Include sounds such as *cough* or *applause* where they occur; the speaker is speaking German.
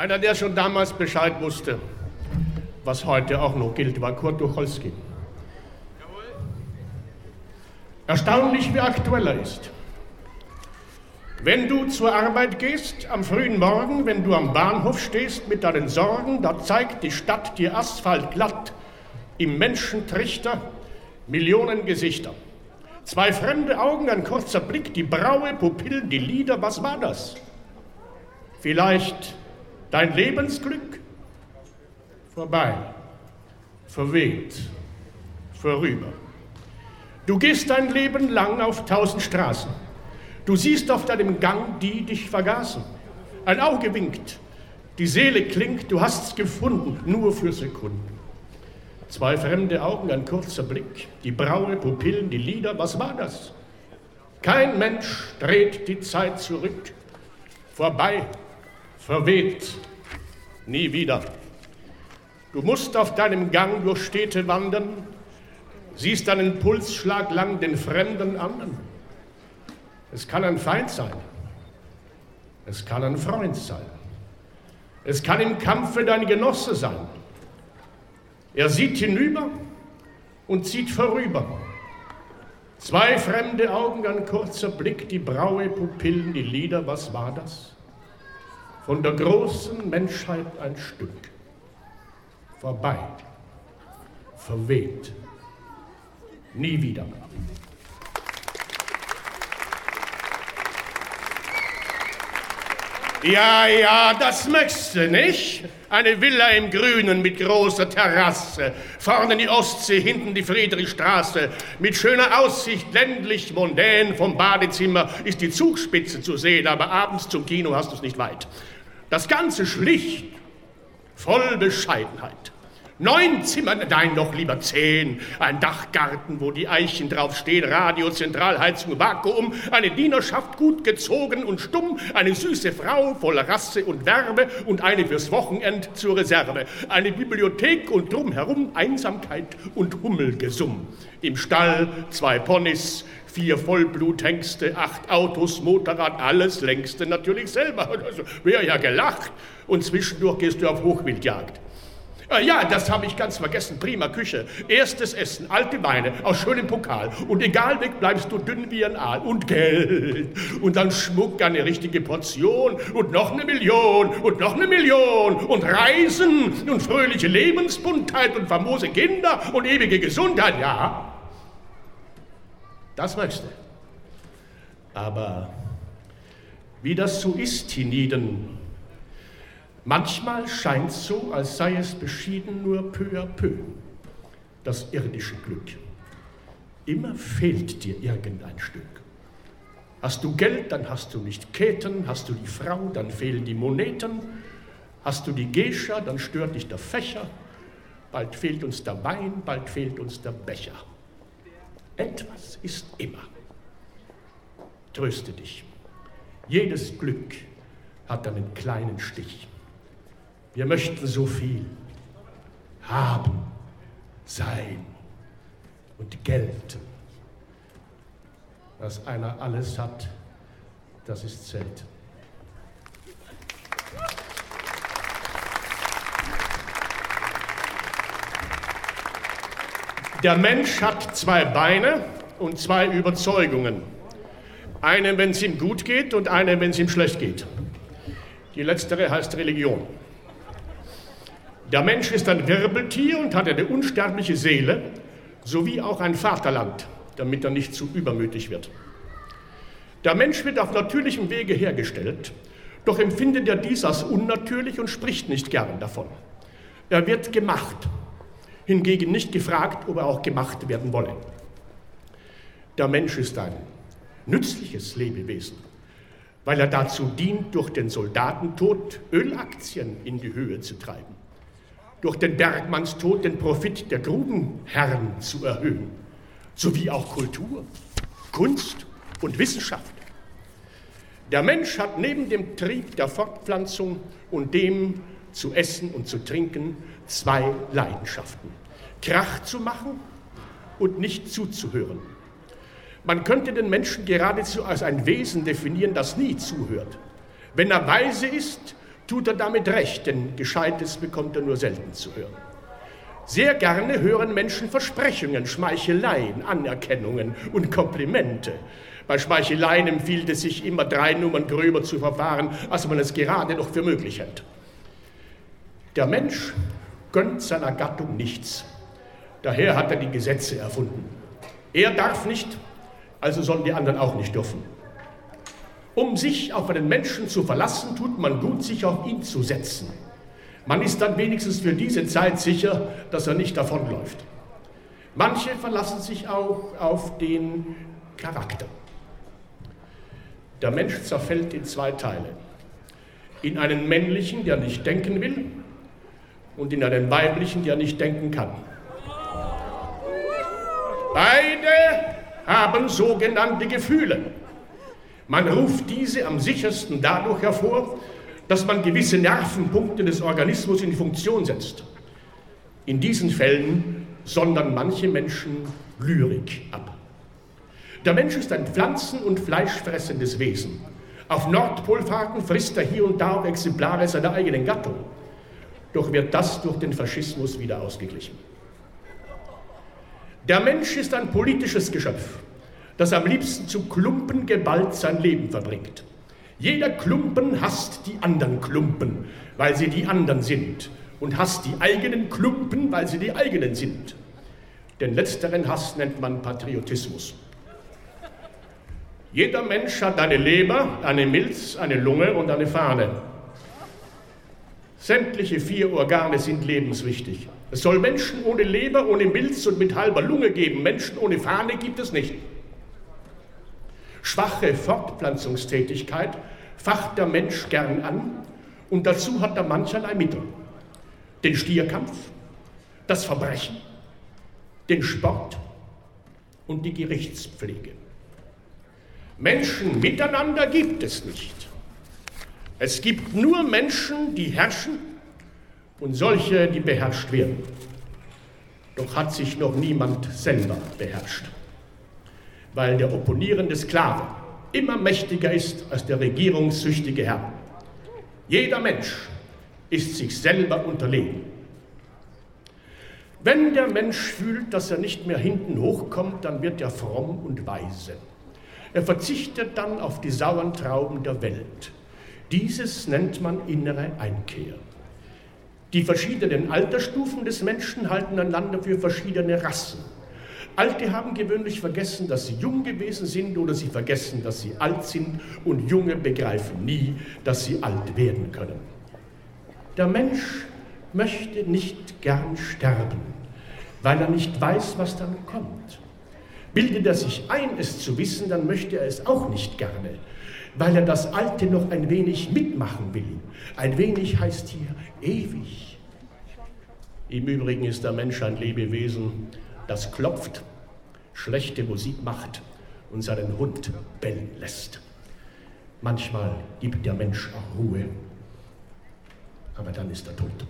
Einer, der schon damals Bescheid wusste, was heute auch noch gilt, war Kurt Tucholsky. Erstaunlich, wie aktuell er ist. Wenn du zur Arbeit gehst am frühen Morgen, wenn du am Bahnhof stehst mit deinen Sorgen, da zeigt die Stadt dir Asphalt glatt, im Menschentrichter Millionen Gesichter. Zwei fremde Augen, ein kurzer Blick, die Braue, Pupillen, die Lieder, was war das? Vielleicht dein Lebensglück? Vorbei, verweht, vorüber. Du gehst dein Leben lang auf tausend Straßen. Du siehst auf deinem Gang die dich vergaßen. Ein Auge winkt, die Seele klingt, du hast's gefunden, nur für Sekunden. Zwei fremde Augen, ein kurzer Blick, die Braue, Pupillen, die Lieder, was war das? Kein Mensch dreht die Zeit zurück. Vorbei, verweht, nie wieder. Du musst auf deinem Gang durch Städte wandern, siehst deinen Pulsschlag lang den Fremden an. Es kann ein Feind sein. Es kann ein Freund sein. Es kann im Kampfe dein Genosse sein. Er sieht hinüber und zieht vorüber. Zwei fremde Augen, ein kurzer Blick, die Braue, Pupillen, die Lieder, was war das? Von der großen Menschheit ein Stück. Vorbei, verweht, nie wieder. Ja, ja, das möchtest du nicht. Eine Villa im Grünen mit großer Terrasse. Vorne die Ostsee, hinten die Friedrichstraße. Mit schöner Aussicht, ländlich, mondän. Vom Badezimmer ist die Zugspitze zu sehen, aber abends zum Kino hast du es nicht weit. Das Ganze schlicht, voll Bescheidenheit. Neun Zimmer, nein, noch lieber zehn. Ein Dachgarten, wo die Eichen draufstehen, Radio, Zentralheizung, Vakuum, eine Dienerschaft gut gezogen und stumm, eine süße Frau voll Rasse und Werbe und eine fürs Wochenend zur Reserve. Eine Bibliothek und drumherum Einsamkeit und Hummelgesumm. Im Stall zwei Ponys, vier Vollbluthengste, acht Autos, Motorrad, alles längste natürlich selber. *laughs* Also, Wäre ja gelacht. Und zwischendurch gehst du auf Hochwildjagd. Äh, ja, das habe ich ganz vergessen. Prima Küche. Erstes Essen, alte Weine aus schönem Pokal. Und egal weg bleibst du dünn wie ein Aal. Und Geld. Und dann Schmuck, eine richtige Portion. Und noch eine Million. Und noch eine Million. Und Reisen. Und fröhliche Lebensbuntheit. Und famose Kinder. Und ewige Gesundheit. Ja. Das möchtest du. Aber wie das so ist hienieden, Manchmal scheint es so, als sei es beschieden nur peu à peu, das irdische Glück. Immer fehlt dir irgendein Stück. Hast du Geld, dann hast du nicht Käthen, hast du die Frau, dann fehlen die Moneten, hast du die Gescha, dann stört dich der Fächer, bald fehlt uns der Wein, bald fehlt uns der Becher. Etwas ist immer. Tröste dich. Jedes Glück hat einen kleinen Stich. Wir möchten so viel haben, sein und gelten. Dass einer alles hat, das ist selten. Der Mensch hat zwei Beine und zwei Überzeugungen. Eine, wenn es ihm gut geht und eine, wenn es ihm schlecht geht. Die letztere heißt Religion. Der Mensch ist ein Wirbeltier und hat eine unsterbliche Seele, sowie auch ein Vaterland, damit er nicht zu übermütig wird. Der Mensch wird auf natürlichem Wege hergestellt, doch empfindet er dies als unnatürlich und spricht nicht gern davon. Er wird gemacht, hingegen nicht gefragt, ob er auch gemacht werden wolle. Der Mensch ist ein nützliches Lebewesen, weil er dazu dient, durch den Soldatentod Ölaktien in die Höhe zu treiben durch den Bergmannstod den Profit der Grubenherren zu erhöhen, sowie auch Kultur, Kunst und Wissenschaft. Der Mensch hat neben dem Trieb der Fortpflanzung und dem zu essen und zu trinken zwei Leidenschaften. Krach zu machen und nicht zuzuhören. Man könnte den Menschen geradezu als ein Wesen definieren, das nie zuhört. Wenn er weise ist, tut er damit recht, denn Gescheites bekommt er nur selten zu hören. Sehr gerne hören Menschen Versprechungen, Schmeicheleien, Anerkennungen und Komplimente. Bei Schmeicheleien empfiehlt es sich immer drei Nummern gröber zu verfahren, als man es gerade noch für möglich hält. Der Mensch gönnt seiner Gattung nichts. Daher hat er die Gesetze erfunden. Er darf nicht, also sollen die anderen auch nicht dürfen. Um sich auf einen Menschen zu verlassen, tut man gut, sich auf ihn zu setzen. Man ist dann wenigstens für diese Zeit sicher, dass er nicht davonläuft. Manche verlassen sich auch auf den Charakter. Der Mensch zerfällt in zwei Teile. In einen männlichen, der nicht denken will, und in einen weiblichen, der nicht denken kann. Beide haben sogenannte Gefühle. Man ruft diese am sichersten dadurch hervor, dass man gewisse Nervenpunkte des Organismus in Funktion setzt. In diesen Fällen sondern manche Menschen Lyrik ab. Der Mensch ist ein pflanzen- und fleischfressendes Wesen. Auf Nordpolfahrten frisst er hier und da auch Exemplare seiner eigenen Gattung. Doch wird das durch den Faschismus wieder ausgeglichen. Der Mensch ist ein politisches Geschöpf, das am liebsten zu Klumpen geballt sein Leben verbringt. Jeder Klumpen hasst die anderen Klumpen, weil sie die anderen sind, und hasst die eigenen Klumpen, weil sie die eigenen sind. Den letzteren Hass nennt man Patriotismus. Jeder Mensch hat eine Leber, eine Milz, eine Lunge und eine Fahne. Sämtliche vier Organe sind lebenswichtig. Es soll Menschen ohne Leber, ohne Milz und mit halber Lunge geben. Menschen ohne Fahne gibt es nicht. Schwache Fortpflanzungstätigkeit facht der Mensch gern an und dazu hat er mancherlei Mittel. Den Stierkampf, das Verbrechen, den Sport und die Gerichtspflege. Menschen miteinander gibt es nicht. Es gibt nur Menschen, die herrschen und solche, die beherrscht werden. Doch hat sich noch niemand selber beherrscht, weil der opponierende Sklave immer mächtiger ist als der regierungssüchtige Herr. Jeder Mensch ist sich selber unterlegen. Wenn der Mensch fühlt, dass er nicht mehr hinten hochkommt, dann wird er fromm und weise. Er verzichtet dann auf die sauren Trauben der Welt. Dieses nennt man innere Einkehr. Die verschiedenen Altersstufen des Menschen halten einander für verschiedene Rassen. Alte haben gewöhnlich vergessen, dass sie jung gewesen sind oder sie vergessen, dass sie alt sind und Junge begreifen nie, dass sie alt werden können. Der Mensch möchte nicht gern sterben, weil er nicht weiß, was dann kommt. Bildet er sich ein, es zu wissen, dann möchte er es auch nicht gerne, weil er das Alte noch ein wenig mitmachen will. Ein wenig heißt hier ewig. Im Übrigen ist der Mensch ein Lebewesen, das klopft, schlechte Musik macht und seinen Hund bellen lässt. Manchmal gibt der Mensch auch Ruhe, aber dann ist er tot.